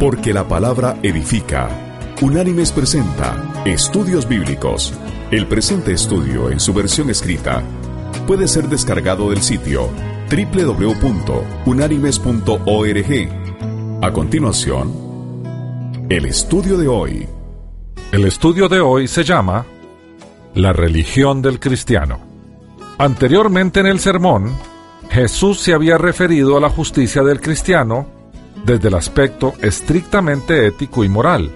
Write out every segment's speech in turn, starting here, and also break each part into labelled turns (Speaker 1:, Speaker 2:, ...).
Speaker 1: Porque la palabra edifica. Unánimes presenta Estudios Bíblicos. El presente estudio en su versión escrita puede ser descargado del sitio www.unánimes.org. A continuación, el estudio de hoy.
Speaker 2: El estudio de hoy se llama La religión del cristiano. Anteriormente en el sermón, Jesús se había referido a la justicia del cristiano desde el aspecto estrictamente ético y moral,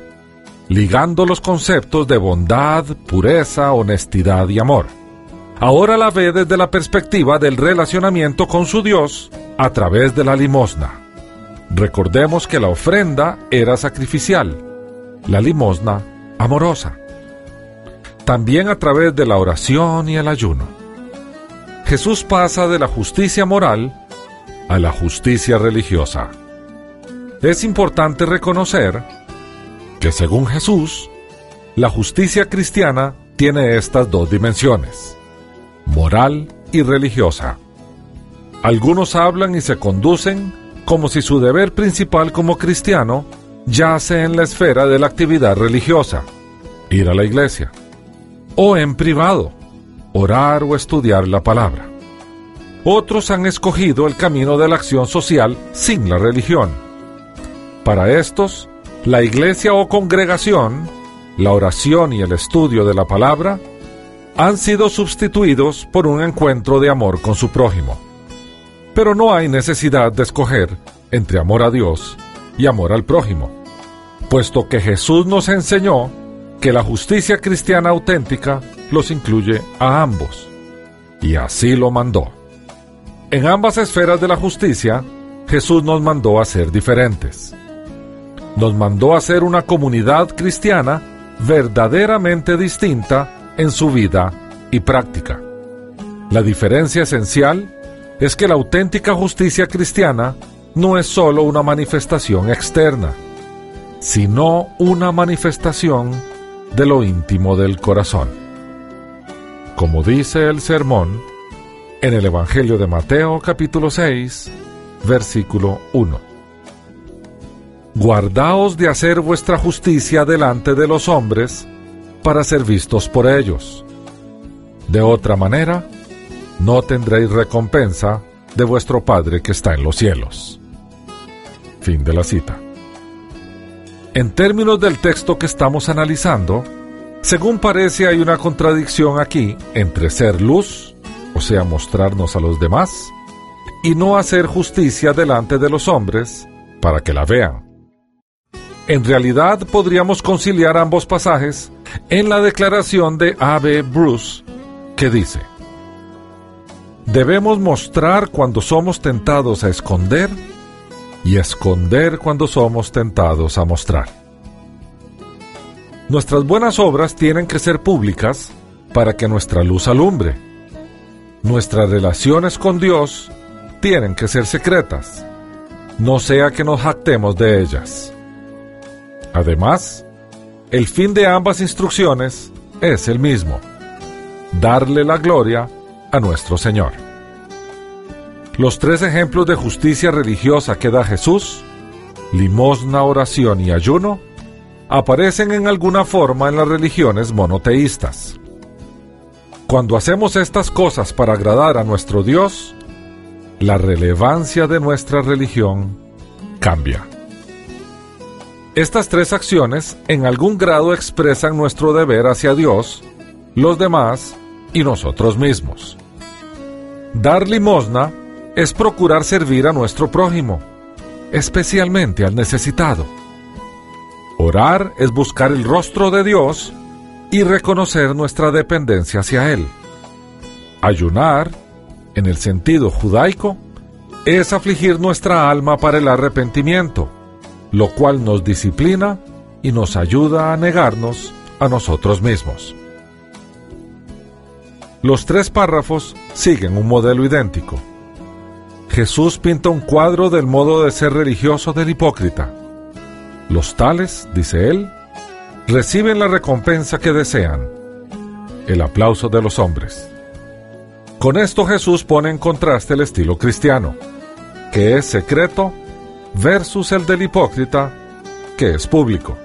Speaker 2: ligando los conceptos de bondad, pureza, honestidad y amor. Ahora la ve desde la perspectiva del relacionamiento con su Dios a través de la limosna. Recordemos que la ofrenda era sacrificial, la limosna amorosa. También a través de la oración y el ayuno. Jesús pasa de la justicia moral a la justicia religiosa. Es importante reconocer que según Jesús, la justicia cristiana tiene estas dos dimensiones, moral y religiosa. Algunos hablan y se conducen como si su deber principal como cristiano yace en la esfera de la actividad religiosa, ir a la iglesia, o en privado, orar o estudiar la palabra. Otros han escogido el camino de la acción social sin la religión. Para estos, la iglesia o congregación, la oración y el estudio de la palabra han sido sustituidos por un encuentro de amor con su prójimo. Pero no hay necesidad de escoger entre amor a Dios y amor al prójimo, puesto que Jesús nos enseñó que la justicia cristiana auténtica los incluye a ambos, y así lo mandó. En ambas esferas de la justicia, Jesús nos mandó a ser diferentes. Nos mandó a ser una comunidad cristiana verdaderamente distinta en su vida y práctica. La diferencia esencial es que la auténtica justicia cristiana no es sólo una manifestación externa, sino una manifestación de lo íntimo del corazón. Como dice el sermón en el Evangelio de Mateo capítulo 6, versículo 1. Guardaos de hacer vuestra justicia delante de los hombres para ser vistos por ellos. De otra manera, no tendréis recompensa de vuestro Padre que está en los cielos. Fin de la cita. En términos del texto que estamos analizando, según parece hay una contradicción aquí entre ser luz, o sea, mostrarnos a los demás, y no hacer justicia delante de los hombres para que la vean. En realidad podríamos conciliar ambos pasajes en la declaración de A.B. Bruce, que dice, Debemos mostrar cuando somos tentados a esconder y esconder cuando somos tentados a mostrar. Nuestras buenas obras tienen que ser públicas para que nuestra luz alumbre. Nuestras relaciones con Dios tienen que ser secretas, no sea que nos jactemos de ellas. Además, el fin de ambas instrucciones es el mismo, darle la gloria a nuestro Señor. Los tres ejemplos de justicia religiosa que da Jesús, limosna, oración y ayuno, aparecen en alguna forma en las religiones monoteístas. Cuando hacemos estas cosas para agradar a nuestro Dios, la relevancia de nuestra religión cambia. Estas tres acciones en algún grado expresan nuestro deber hacia Dios, los demás y nosotros mismos. Dar limosna es procurar servir a nuestro prójimo, especialmente al necesitado. Orar es buscar el rostro de Dios y reconocer nuestra dependencia hacia Él. Ayunar, en el sentido judaico, es afligir nuestra alma para el arrepentimiento, lo cual nos disciplina y nos ayuda a negarnos a nosotros mismos. Los tres párrafos siguen un modelo idéntico. Jesús pinta un cuadro del modo de ser religioso del hipócrita. Los tales, dice él, reciben la recompensa que desean, el aplauso de los hombres. Con esto Jesús pone en contraste el estilo cristiano, que es secreto, versus el del hipócrita, que es público.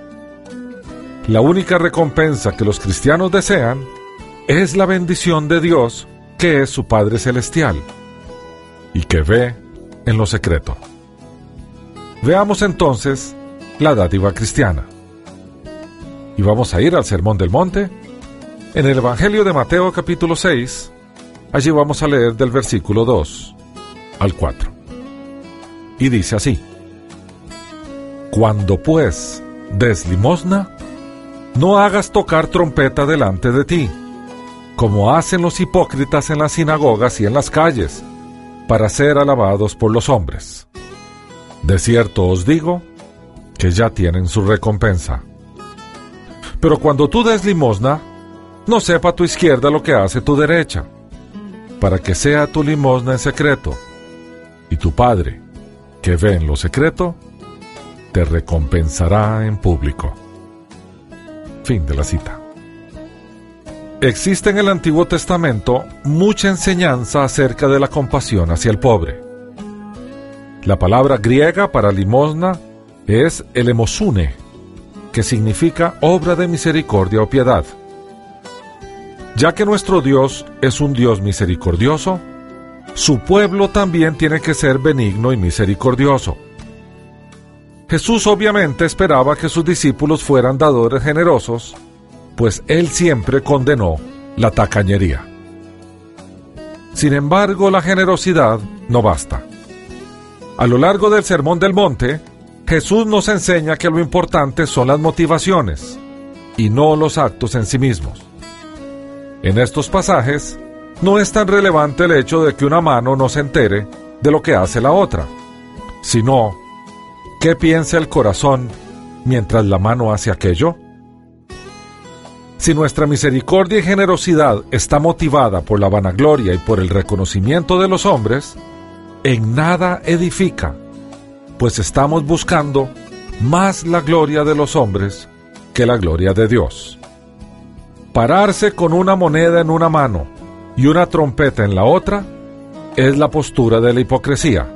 Speaker 2: La única recompensa que los cristianos desean es la bendición de Dios, que es su Padre Celestial, y que ve en lo secreto. Veamos entonces la dádiva cristiana. Y vamos a ir al Sermón del Monte. En el Evangelio de Mateo capítulo 6, allí vamos a leer del versículo 2 al 4. Y dice así, Cuando pues des limosna, no hagas tocar trompeta delante de ti, como hacen los hipócritas en las sinagogas y en las calles, para ser alabados por los hombres. De cierto os digo que ya tienen su recompensa. Pero cuando tú des limosna, no sepa tu izquierda lo que hace tu derecha, para que sea tu limosna en secreto, y tu Padre, que ve en lo secreto, te recompensará en público. Fin de la cita. Existe en el Antiguo Testamento mucha enseñanza acerca de la compasión hacia el pobre. La palabra griega para limosna es elemosune, que significa obra de misericordia o piedad. Ya que nuestro Dios es un Dios misericordioso, su pueblo también tiene que ser benigno y misericordioso. Jesús obviamente esperaba que sus discípulos fueran dadores generosos, pues él siempre condenó la tacañería. Sin embargo, la generosidad no basta. A lo largo del Sermón del Monte, Jesús nos enseña que lo importante son las motivaciones y no los actos en sí mismos. En estos pasajes, no es tan relevante el hecho de que una mano no se entere de lo que hace la otra, sino qué piensa el corazón mientras la mano hace aquello. Si nuestra misericordia y generosidad está motivada por la vanagloria y por el reconocimiento de los hombres, en nada edifica, pues estamos buscando más la gloria de los hombres que la gloria de Dios. Pararse con una moneda en una mano y una trompeta en la otra es la postura de la hipocresía,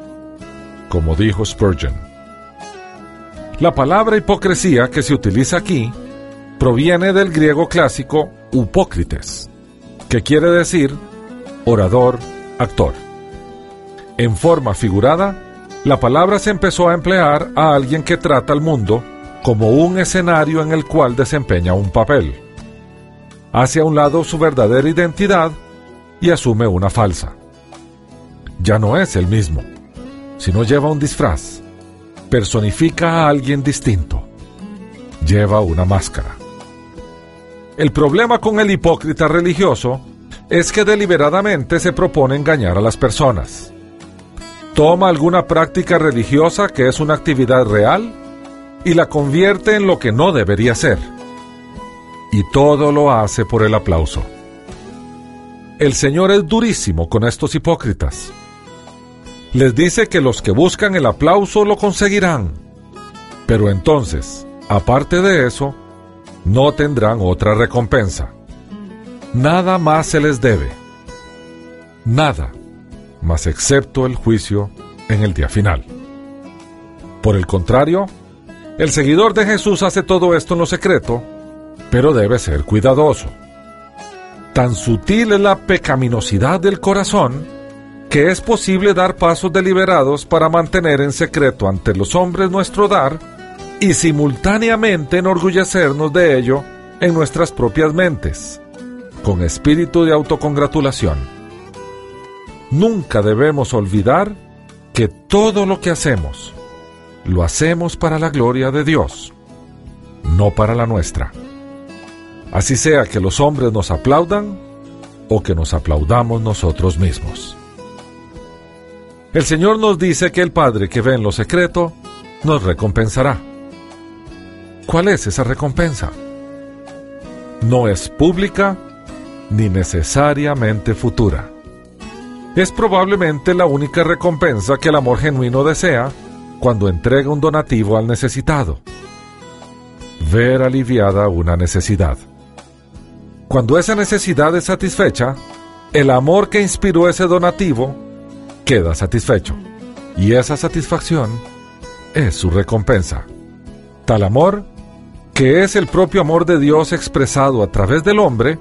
Speaker 2: como dijo Spurgeon. La palabra hipocresía que se utiliza aquí proviene del griego clásico upócrites, que quiere decir orador, actor. En forma figurada, la palabra se empezó a emplear a alguien que trata al mundo como un escenario en el cual desempeña un papel. Hace a un lado su verdadera identidad y asume una falsa. Ya no es el mismo, sino lleva un disfraz, personifica a alguien distinto, lleva una máscara. El problema con el hipócrita religioso es que deliberadamente se propone engañar a las personas. Toma alguna práctica religiosa que es una actividad real y la convierte en lo que no debería ser. Y todo lo hace por el aplauso. El Señor es durísimo con estos hipócritas. Les dice que los que buscan el aplauso lo conseguirán. Pero entonces, aparte de eso, no tendrán otra recompensa. Nada más se les debe. Nada más excepto el juicio en el día final. Por el contrario, el seguidor de Jesús hace todo esto en lo secreto, pero debe ser cuidadoso. Tan sutil es la pecaminosidad del corazón que es posible dar pasos deliberados para mantener en secreto ante los hombres nuestro dar y simultáneamente enorgullecernos de ello en nuestras propias mentes, con espíritu de autocongratulación. Nunca debemos olvidar que todo lo que hacemos, lo hacemos para la gloria de Dios, no para la nuestra. Así sea que los hombres nos aplaudan o que nos aplaudamos nosotros mismos. El Señor nos dice que el Padre que ve en lo secreto nos recompensará. ¿Cuál es esa recompensa? No es pública ni necesariamente futura. Es probablemente la única recompensa que el amor genuino desea cuando entrega un donativo al necesitado. Ver aliviada una necesidad. Cuando esa necesidad es satisfecha, el amor que inspiró ese donativo queda satisfecho. Y esa satisfacción es su recompensa. Tal amor, que es el propio amor de Dios expresado a través del hombre,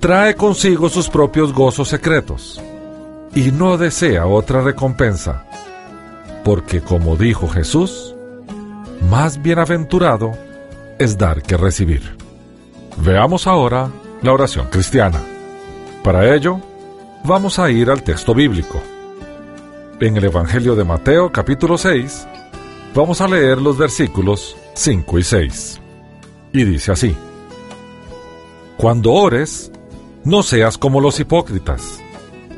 Speaker 2: trae consigo sus propios gozos secretos y no desea otra recompensa, porque como dijo Jesús, más bienaventurado es dar que recibir. Veamos ahora la oración cristiana. Para ello, vamos a ir al texto bíblico. En el Evangelio de Mateo capítulo 6, vamos a leer los versículos 5 y 6. Y dice así, Cuando ores, no seas como los hipócritas,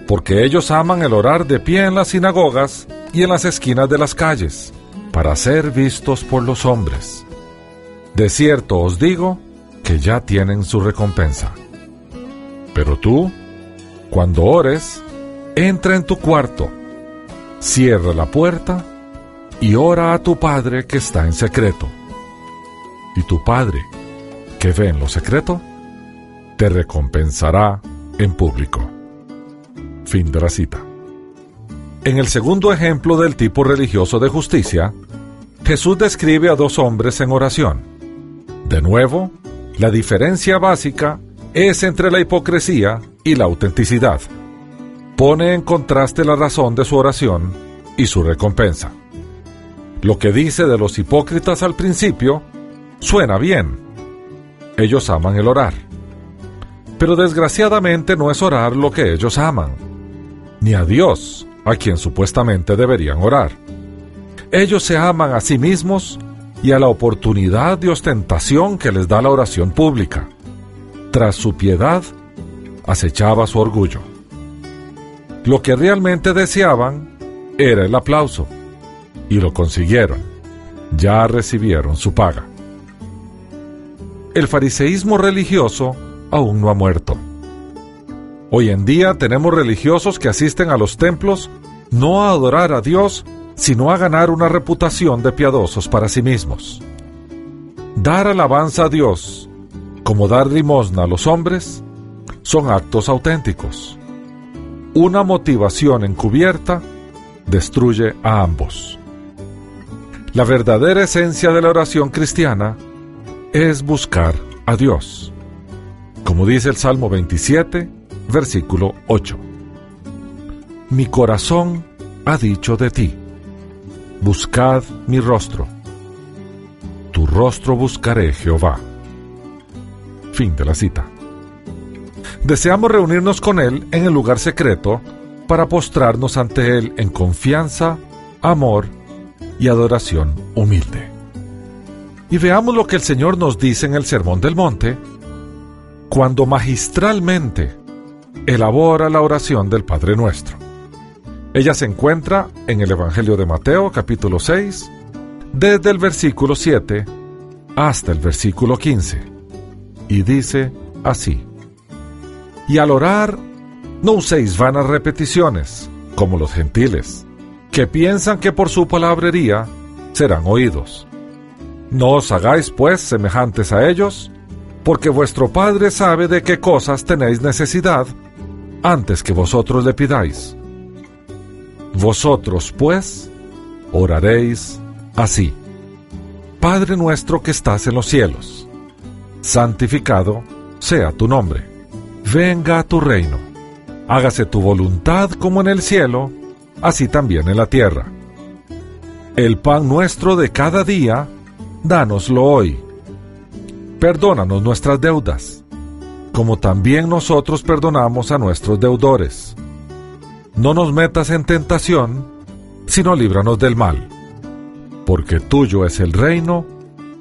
Speaker 2: porque ellos aman el orar de pie en las sinagogas y en las esquinas de las calles, para ser vistos por los hombres. De cierto os digo que ya tienen su recompensa. Pero tú, cuando ores, entra en tu cuarto, cierra la puerta y ora a tu Padre que está en secreto. Y tu Padre, que ve en lo secreto, te recompensará en público. Fin de la cita. En el segundo ejemplo del tipo religioso de justicia, Jesús describe a dos hombres en oración. De nuevo, la diferencia básica es entre la hipocresía y la autenticidad. Pone en contraste la razón de su oración y su recompensa. Lo que dice de los hipócritas al principio suena bien. Ellos aman el orar. Pero desgraciadamente no es orar lo que ellos aman, ni a Dios, a quien supuestamente deberían orar. Ellos se aman a sí mismos y a la oportunidad de ostentación que les da la oración pública. Tras su piedad, acechaba su orgullo. Lo que realmente deseaban era el aplauso, y lo consiguieron. Ya recibieron su paga. El fariseísmo religioso aún no ha muerto. Hoy en día tenemos religiosos que asisten a los templos no a adorar a Dios, sino a ganar una reputación de piadosos para sí mismos. Dar alabanza a Dios, como dar limosna a los hombres, son actos auténticos. Una motivación encubierta destruye a ambos. La verdadera esencia de la oración cristiana es buscar a Dios como dice el Salmo 27, versículo 8. Mi corazón ha dicho de ti, buscad mi rostro. Tu rostro buscaré, Jehová. Fin de la cita. Deseamos reunirnos con Él en el lugar secreto para postrarnos ante Él en confianza, amor y adoración humilde. Y veamos lo que el Señor nos dice en el Sermón del Monte, cuando magistralmente elabora la oración del Padre Nuestro. Ella se encuentra en el Evangelio de Mateo capítulo 6, desde el versículo 7 hasta el versículo 15, y dice así, Y al orar, no uséis vanas repeticiones, como los gentiles, que piensan que por su palabrería serán oídos. No os hagáis pues semejantes a ellos, porque vuestro Padre sabe de qué cosas tenéis necesidad antes que vosotros le pidáis. Vosotros, pues, oraréis así. Padre nuestro que estás en los cielos, santificado sea tu nombre. Venga a tu reino. Hágase tu voluntad como en el cielo, así también en la tierra. El pan nuestro de cada día, dánoslo hoy Perdónanos nuestras deudas, como también nosotros perdonamos a nuestros deudores. No nos metas en tentación, sino líbranos del mal, porque tuyo es el reino,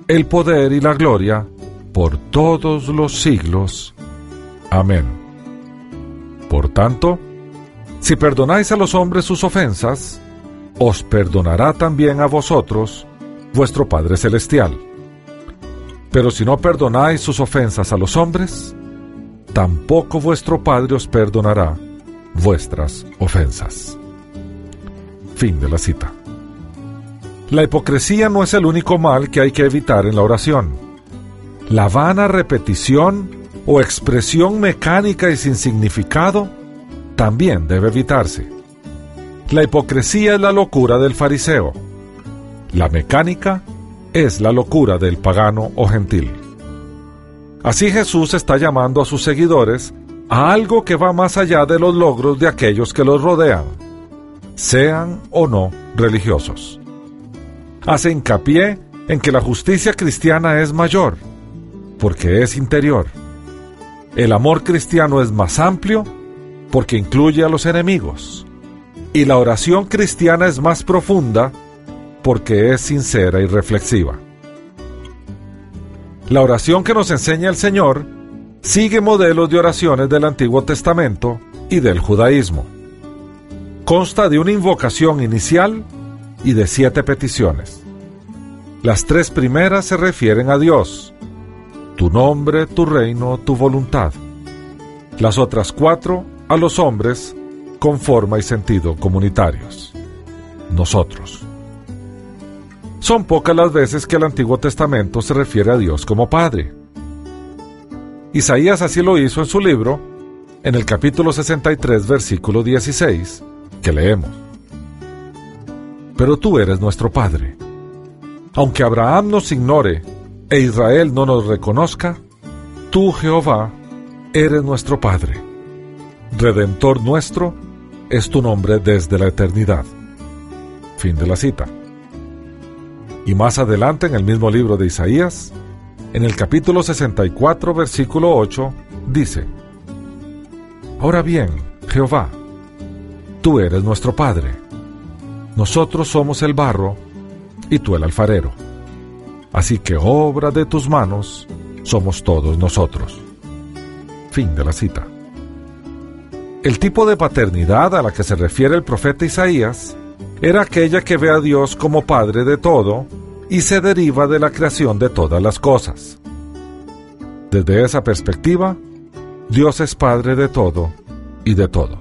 Speaker 2: el poder y la gloria, por todos los siglos. Amén. Por tanto, si perdonáis a los hombres sus ofensas, os perdonará también a vosotros vuestro Padre Celestial. Pero si no perdonáis sus ofensas a los hombres, tampoco vuestro Padre os perdonará vuestras ofensas. Fin de la cita. La hipocresía no es el único mal que hay que evitar en la oración. La vana repetición o expresión mecánica y sin significado también debe evitarse. La hipocresía es la locura del fariseo. La mecánica es la locura del pagano o gentil. Así Jesús está llamando a sus seguidores a algo que va más allá de los logros de aquellos que los rodean, sean o no religiosos. Hace hincapié en que la justicia cristiana es mayor, porque es interior. El amor cristiano es más amplio, porque incluye a los enemigos. Y la oración cristiana es más profunda, porque es sincera y reflexiva. La oración que nos enseña el Señor sigue modelos de oraciones del Antiguo Testamento y del judaísmo. Consta de una invocación inicial y de siete peticiones. Las tres primeras se refieren a Dios, tu nombre, tu reino, tu voluntad. Las otras cuatro a los hombres con forma y sentido comunitarios. Nosotros. Son pocas las veces que el Antiguo Testamento se refiere a Dios como Padre. Isaías así lo hizo en su libro, en el capítulo 63, versículo 16, que leemos. Pero tú eres nuestro Padre. Aunque Abraham nos ignore e Israel no nos reconozca, tú, Jehová, eres nuestro Padre. Redentor nuestro es tu nombre desde la eternidad. Fin de la cita. Y más adelante en el mismo libro de Isaías, en el capítulo 64, versículo 8, dice, Ahora bien, Jehová, tú eres nuestro Padre, nosotros somos el barro y tú el alfarero. Así que obra de tus manos somos todos nosotros. Fin de la cita. El tipo de paternidad a la que se refiere el profeta Isaías era aquella que ve a Dios como Padre de todo y se deriva de la creación de todas las cosas. Desde esa perspectiva, Dios es Padre de todo y de todos.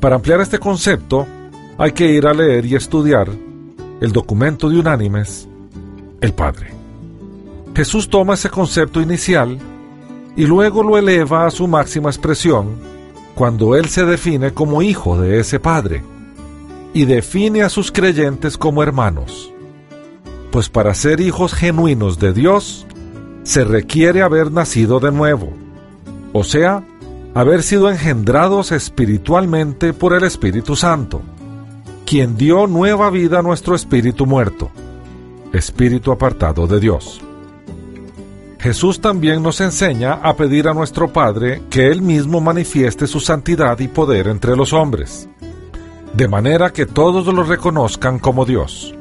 Speaker 2: Para ampliar este concepto, hay que ir a leer y estudiar el documento de Unánimes, el Padre. Jesús toma ese concepto inicial y luego lo eleva a su máxima expresión cuando Él se define como hijo de ese Padre y define a sus creyentes como hermanos. Pues para ser hijos genuinos de Dios, se requiere haber nacido de nuevo, o sea, haber sido engendrados espiritualmente por el Espíritu Santo, quien dio nueva vida a nuestro espíritu muerto, espíritu apartado de Dios. Jesús también nos enseña a pedir a nuestro Padre que Él mismo manifieste su santidad y poder entre los hombres de manera que todos lo reconozcan como Dios.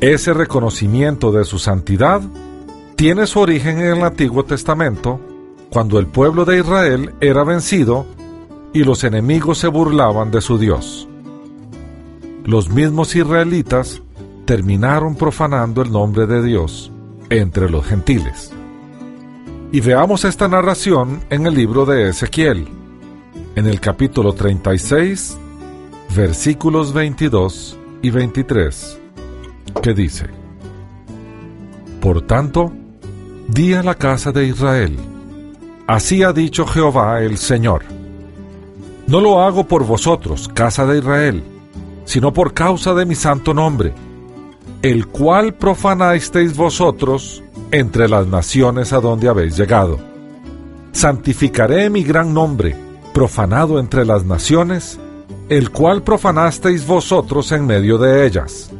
Speaker 2: Ese reconocimiento de su santidad tiene su origen en el Antiguo Testamento, cuando el pueblo de Israel era vencido y los enemigos se burlaban de su Dios. Los mismos israelitas terminaron profanando el nombre de Dios entre los gentiles. Y veamos esta narración en el libro de Ezequiel, en el capítulo 36, versículos 22 y 23, que dice, Por tanto, di a la casa de Israel, así ha dicho Jehová el Señor, no lo hago por vosotros, casa de Israel, sino por causa de mi santo nombre, el cual profanasteis vosotros entre las naciones a donde habéis llegado. Santificaré mi gran nombre, profanado entre las naciones, el cual profanasteis vosotros en medio de ellas.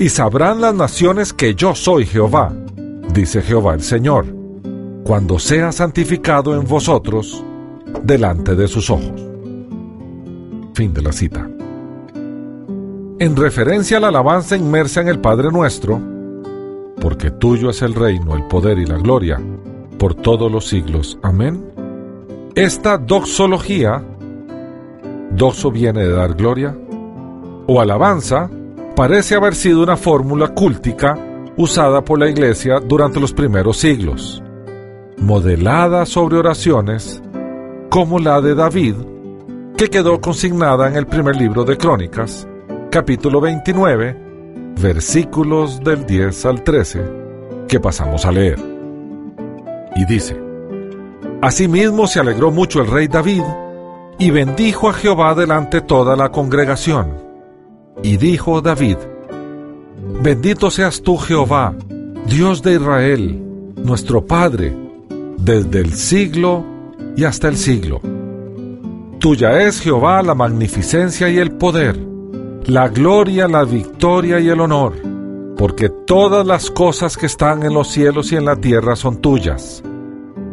Speaker 2: Y sabrán las naciones que yo soy Jehová, dice Jehová el Señor, cuando sea santificado en vosotros delante de sus ojos. Fin de la cita. En referencia a la alabanza inmersa en el Padre nuestro, porque tuyo es el reino, el poder y la gloria, por todos los siglos. Amén. Esta doxología doxo viene de dar gloria, o alabanza, parece haber sido una fórmula cúltica usada por la Iglesia durante los primeros siglos, modelada sobre oraciones como la de David, que quedó consignada en el primer libro de Crónicas, capítulo 29, versículos del 10 al 13, que pasamos a leer. Y dice, Asimismo se alegró mucho el rey David, y bendijo a Jehová delante toda la congregación. Y dijo David, Bendito seas tú, Jehová, Dios de Israel, nuestro Padre, desde el siglo y hasta el siglo. Tuya es, Jehová, la magnificencia y el poder, la gloria, la victoria y el honor, porque todas las cosas que están en los cielos y en la tierra son tuyas.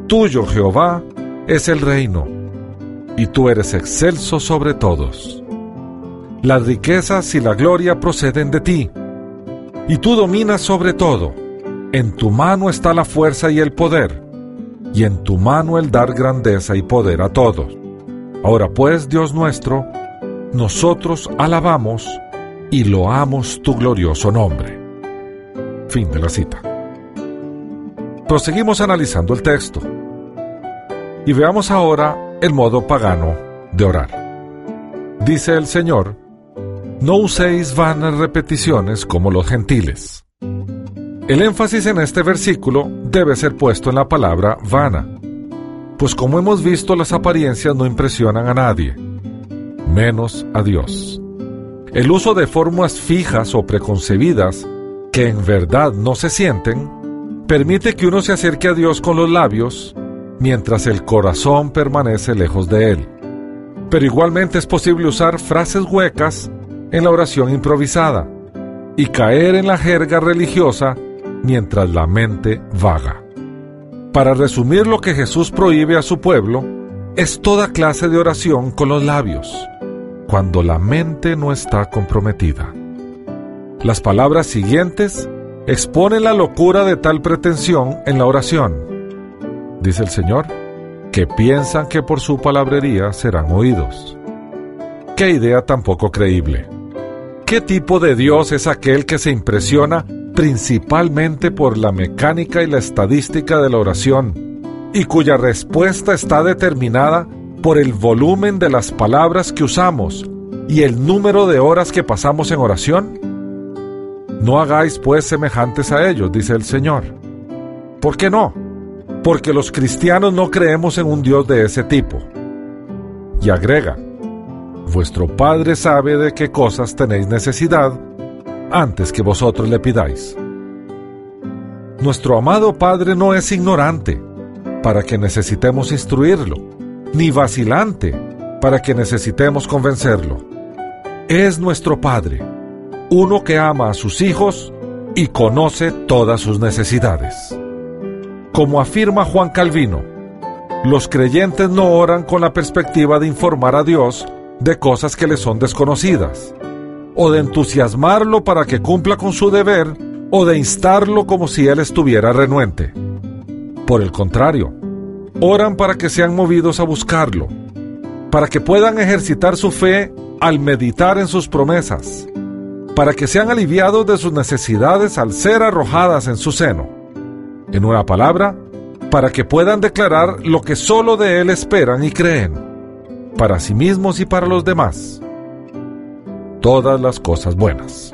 Speaker 2: Tuyo, Jehová, es el reino, y tú eres excelso sobre todos. Las riquezas y la gloria proceden de ti, y tú dominas sobre todo. En tu mano está la fuerza y el poder, y en tu mano el dar grandeza y poder a todos. Ahora pues, Dios nuestro, nosotros alabamos y loamos tu glorioso nombre. Fin de la cita. Proseguimos analizando el texto. Y veamos ahora el modo pagano de orar. Dice el Señor, no uséis vanas repeticiones como los gentiles. El énfasis en este versículo debe ser puesto en la palabra vana, pues como hemos visto las apariencias no impresionan a nadie, menos a Dios. El uso de formas fijas o preconcebidas que en verdad no se sienten permite que uno se acerque a Dios con los labios mientras el corazón permanece lejos de Él. Pero igualmente es posible usar frases huecas en la oración improvisada y caer en la jerga religiosa mientras la mente vaga. Para resumir lo que Jesús prohíbe a su pueblo, es toda clase de oración con los labios, cuando la mente no está comprometida. Las palabras siguientes exponen la locura de tal pretensión en la oración. Dice el Señor, que piensan que por su palabrería serán oídos. Qué idea tan poco creíble. ¿Qué tipo de Dios es aquel que se impresiona principalmente por la mecánica y la estadística de la oración y cuya respuesta está determinada por el volumen de las palabras que usamos y el número de horas que pasamos en oración? No hagáis pues semejantes a ellos, dice el Señor. ¿Por qué no? Porque los cristianos no creemos en un Dios de ese tipo. Y agrega, vuestro Padre sabe de qué cosas tenéis necesidad antes que vosotros le pidáis. Nuestro amado Padre no es ignorante para que necesitemos instruirlo, ni vacilante para que necesitemos convencerlo. Es nuestro Padre, uno que ama a sus hijos y conoce todas sus necesidades. Como afirma Juan Calvino, los creyentes no oran con la perspectiva de informar a Dios de cosas que le son desconocidas, o de entusiasmarlo para que cumpla con su deber, o de instarlo como si él estuviera renuente. Por el contrario, oran para que sean movidos a buscarlo, para que puedan ejercitar su fe al meditar en sus promesas, para que sean aliviados de sus necesidades al ser arrojadas en su seno. En una palabra, para que puedan declarar lo que solo de Él esperan y creen para sí mismos y para los demás. Todas las cosas buenas.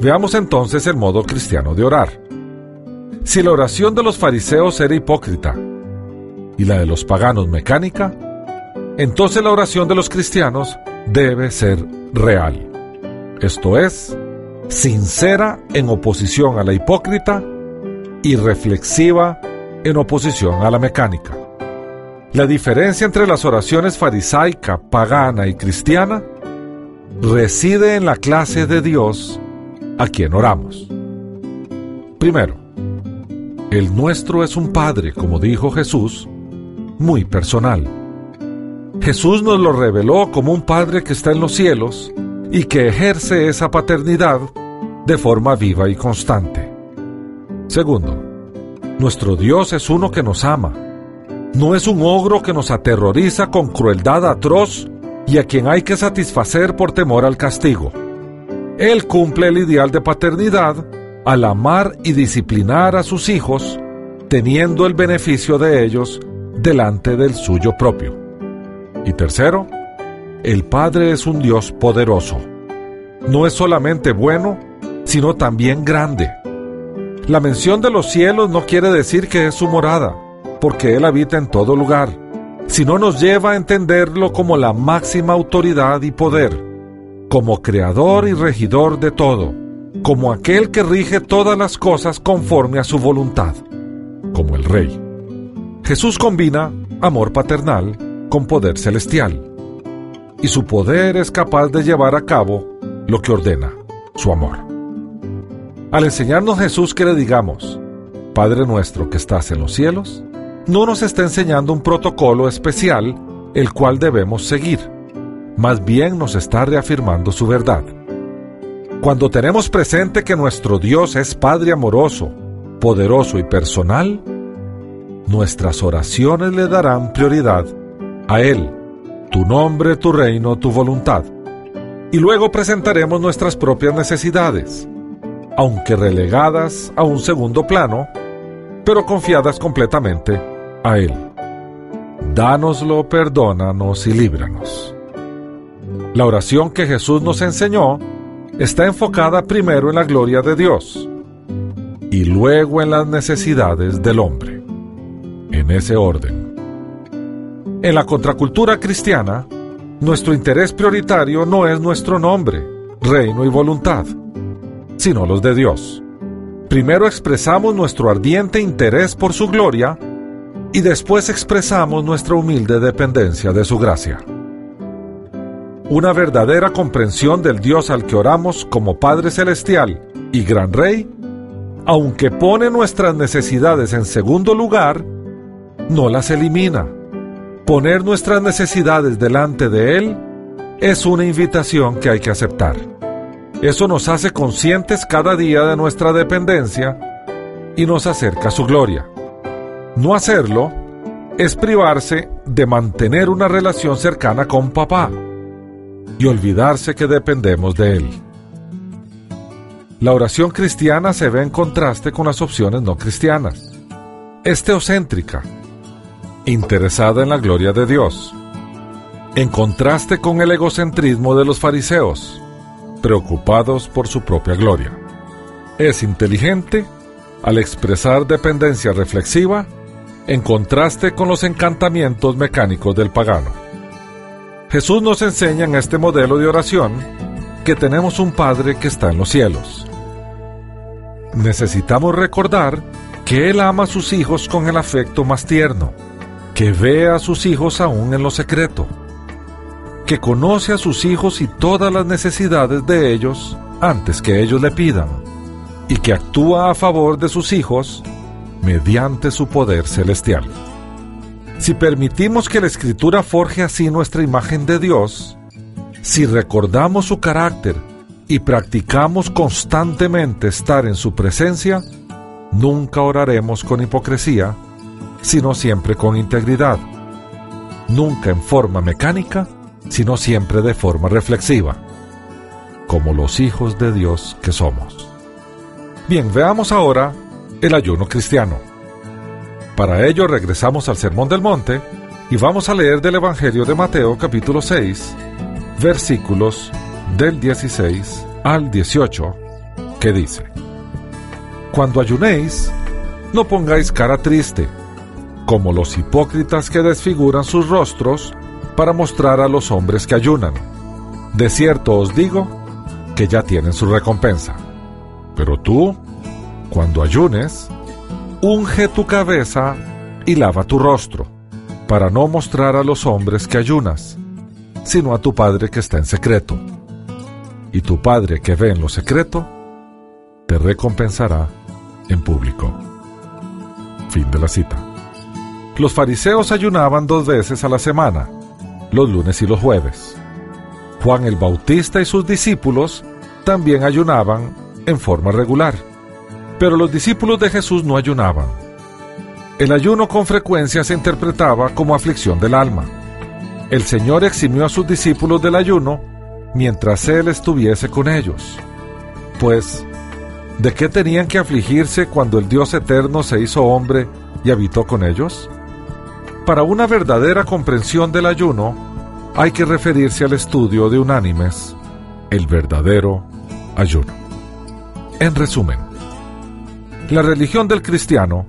Speaker 2: Veamos entonces el modo cristiano de orar. Si la oración de los fariseos era hipócrita y la de los paganos mecánica, entonces la oración de los cristianos debe ser real. Esto es, sincera en oposición a la hipócrita y reflexiva en oposición a la mecánica. La diferencia entre las oraciones farisaica, pagana y cristiana reside en la clase de Dios a quien oramos. Primero, el nuestro es un Padre, como dijo Jesús, muy personal. Jesús nos lo reveló como un Padre que está en los cielos y que ejerce esa paternidad de forma viva y constante. Segundo, nuestro Dios es uno que nos ama no es un ogro que nos aterroriza con crueldad atroz y a quien hay que satisfacer por temor al castigo. Él cumple el ideal de paternidad al amar y disciplinar a sus hijos, teniendo el beneficio de ellos delante del suyo propio. Y tercero, el Padre es un Dios poderoso. No es solamente bueno, sino también grande. La mención de los cielos no quiere decir que es su morada porque Él habita en todo lugar, sino nos lleva a entenderlo como la máxima autoridad y poder, como creador y regidor de todo, como aquel que rige todas las cosas conforme a su voluntad, como el Rey. Jesús combina amor paternal con poder celestial, y su poder es capaz de llevar a cabo lo que ordena, su amor. Al enseñarnos Jesús que le digamos, Padre nuestro que estás en los cielos, no nos está enseñando un protocolo especial el cual debemos seguir, más bien nos está reafirmando su verdad. Cuando tenemos presente que nuestro Dios es Padre amoroso, poderoso y personal, nuestras oraciones le darán prioridad a Él, tu nombre, tu reino, tu voluntad. Y luego presentaremos nuestras propias necesidades, aunque relegadas a un segundo plano, pero confiadas completamente a Él. Dánoslo, perdónanos y líbranos. La oración que Jesús nos enseñó está enfocada primero en la gloria de Dios y luego en las necesidades del hombre, en ese orden. En la contracultura cristiana, nuestro interés prioritario no es nuestro nombre, reino y voluntad, sino los de Dios. Primero expresamos nuestro ardiente interés por su gloria y después expresamos nuestra humilde dependencia de su gracia. Una verdadera comprensión del Dios al que oramos como Padre Celestial y Gran Rey, aunque pone nuestras necesidades en segundo lugar, no las elimina. Poner nuestras necesidades delante de Él es una invitación que hay que aceptar. Eso nos hace conscientes cada día de nuestra dependencia y nos acerca a su gloria. No hacerlo es privarse de mantener una relación cercana con papá y olvidarse que dependemos de él. La oración cristiana se ve en contraste con las opciones no cristianas. Es teocéntrica, interesada en la gloria de Dios, en contraste con el egocentrismo de los fariseos, preocupados por su propia gloria. Es inteligente al expresar dependencia reflexiva en contraste con los encantamientos mecánicos del pagano. Jesús nos enseña en este modelo de oración que tenemos un Padre que está en los cielos. Necesitamos recordar que Él ama a sus hijos con el afecto más tierno, que ve a sus hijos aún en lo secreto, que conoce a sus hijos y todas las necesidades de ellos antes que ellos le pidan, y que actúa a favor de sus hijos mediante su poder celestial. Si permitimos que la escritura forje así nuestra imagen de Dios, si recordamos su carácter y practicamos constantemente estar en su presencia, nunca oraremos con hipocresía, sino siempre con integridad, nunca en forma mecánica, sino siempre de forma reflexiva, como los hijos de Dios que somos. Bien, veamos ahora el ayuno cristiano. Para ello regresamos al Sermón del Monte y vamos a leer del Evangelio de Mateo capítulo 6, versículos del 16 al 18, que dice, Cuando ayunéis, no pongáis cara triste, como los hipócritas que desfiguran sus rostros para mostrar a los hombres que ayunan. De cierto os digo que ya tienen su recompensa. Pero tú, cuando ayunes, unge tu cabeza y lava tu rostro, para no mostrar a los hombres que ayunas, sino a tu Padre que está en secreto. Y tu Padre que ve en lo secreto, te recompensará en público. Fin de la cita. Los fariseos ayunaban dos veces a la semana, los lunes y los jueves. Juan el Bautista y sus discípulos también ayunaban en forma regular. Pero los discípulos de Jesús no ayunaban. El ayuno con frecuencia se interpretaba como aflicción del alma. El Señor eximió a sus discípulos del ayuno mientras Él estuviese con ellos. Pues, ¿de qué tenían que afligirse cuando el Dios eterno se hizo hombre y habitó con ellos? Para una verdadera comprensión del ayuno, hay que referirse al estudio de unánimes, el verdadero ayuno. En resumen, la religión del cristiano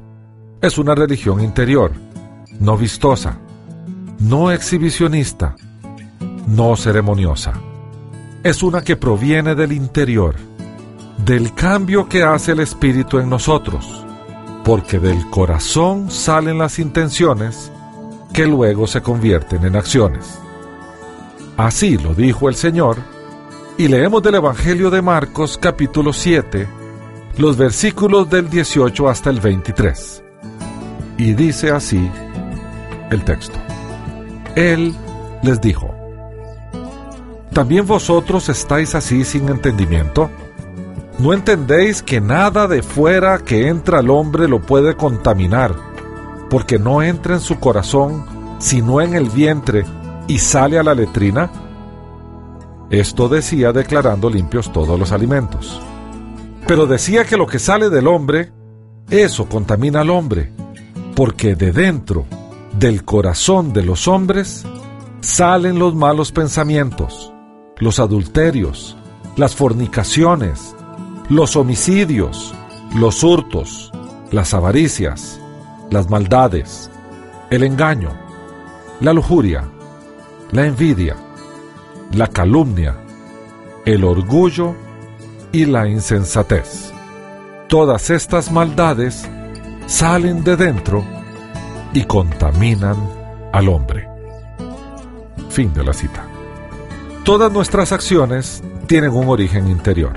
Speaker 2: es una religión interior, no vistosa, no exhibicionista, no ceremoniosa. Es una que proviene del interior, del cambio que hace el Espíritu en nosotros, porque del corazón salen las intenciones luego se convierten en acciones. Así lo dijo el Señor, y leemos del Evangelio de Marcos capítulo 7, los versículos del 18 hasta el 23. Y dice así el texto. Él les dijo, ¿también vosotros estáis así sin entendimiento? ¿No entendéis que nada de fuera que entra al hombre lo puede contaminar, porque no entra en su corazón, sino en el vientre, y sale a la letrina? Esto decía declarando limpios todos los alimentos. Pero decía que lo que sale del hombre, eso contamina al hombre, porque de dentro, del corazón de los hombres, salen los malos pensamientos, los adulterios, las fornicaciones, los homicidios, los hurtos, las avaricias, las maldades, el engaño, la lujuria, la envidia, la calumnia, el orgullo y la insensatez. Todas estas maldades salen de dentro y contaminan al hombre. Fin de la cita. Todas nuestras acciones tienen un origen interior.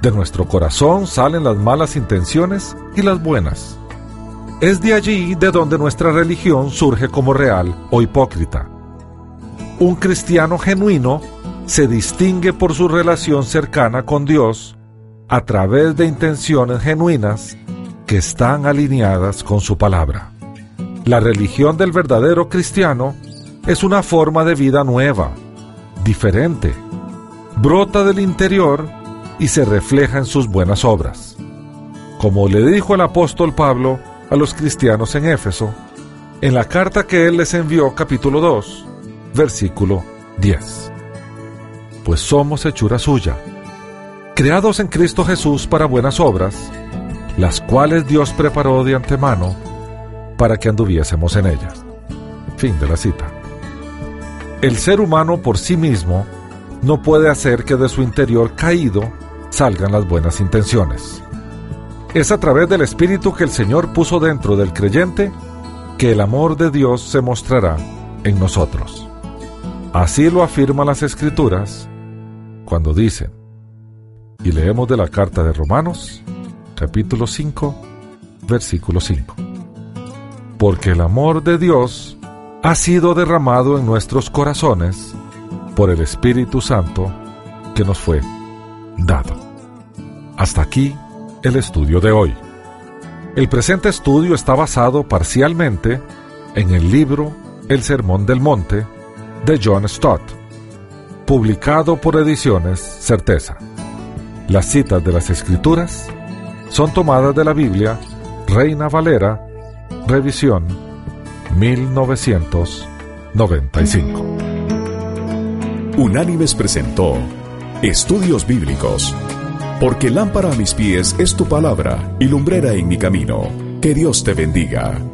Speaker 2: De nuestro corazón salen las malas intenciones y las buenas. Es de allí de donde nuestra religión surge como real o hipócrita. Un cristiano genuino se distingue por su relación cercana con Dios a través de intenciones genuinas que están alineadas con su palabra. La religión del verdadero cristiano es una forma de vida nueva, diferente, brota del interior y se refleja en sus buenas obras. Como le dijo el apóstol Pablo a los cristianos en Éfeso, en la carta que él les envió capítulo 2, versículo 10. Pues somos hechura suya, creados en Cristo Jesús para buenas obras, las cuales Dios preparó de antemano para que anduviésemos en ellas. Fin de la cita. El ser humano por sí mismo no puede hacer que de su interior caído salgan las buenas intenciones. Es a través del Espíritu que el Señor puso dentro del creyente que el amor de Dios se mostrará en nosotros. Así lo afirman las Escrituras cuando dicen, y leemos de la carta de Romanos, capítulo 5, versículo 5. Porque el amor de Dios ha sido derramado en nuestros corazones por el Espíritu Santo que nos fue dado. Hasta aquí el estudio de hoy. El presente estudio está basado parcialmente en el libro El Sermón del Monte de John Stott, publicado por Ediciones Certeza. Las citas de las Escrituras son tomadas de la Biblia Reina Valera, revisión 1995.
Speaker 1: Unánimes presentó Estudios Bíblicos. Porque lámpara a mis pies es tu palabra y lumbrera en mi camino. Que Dios te bendiga.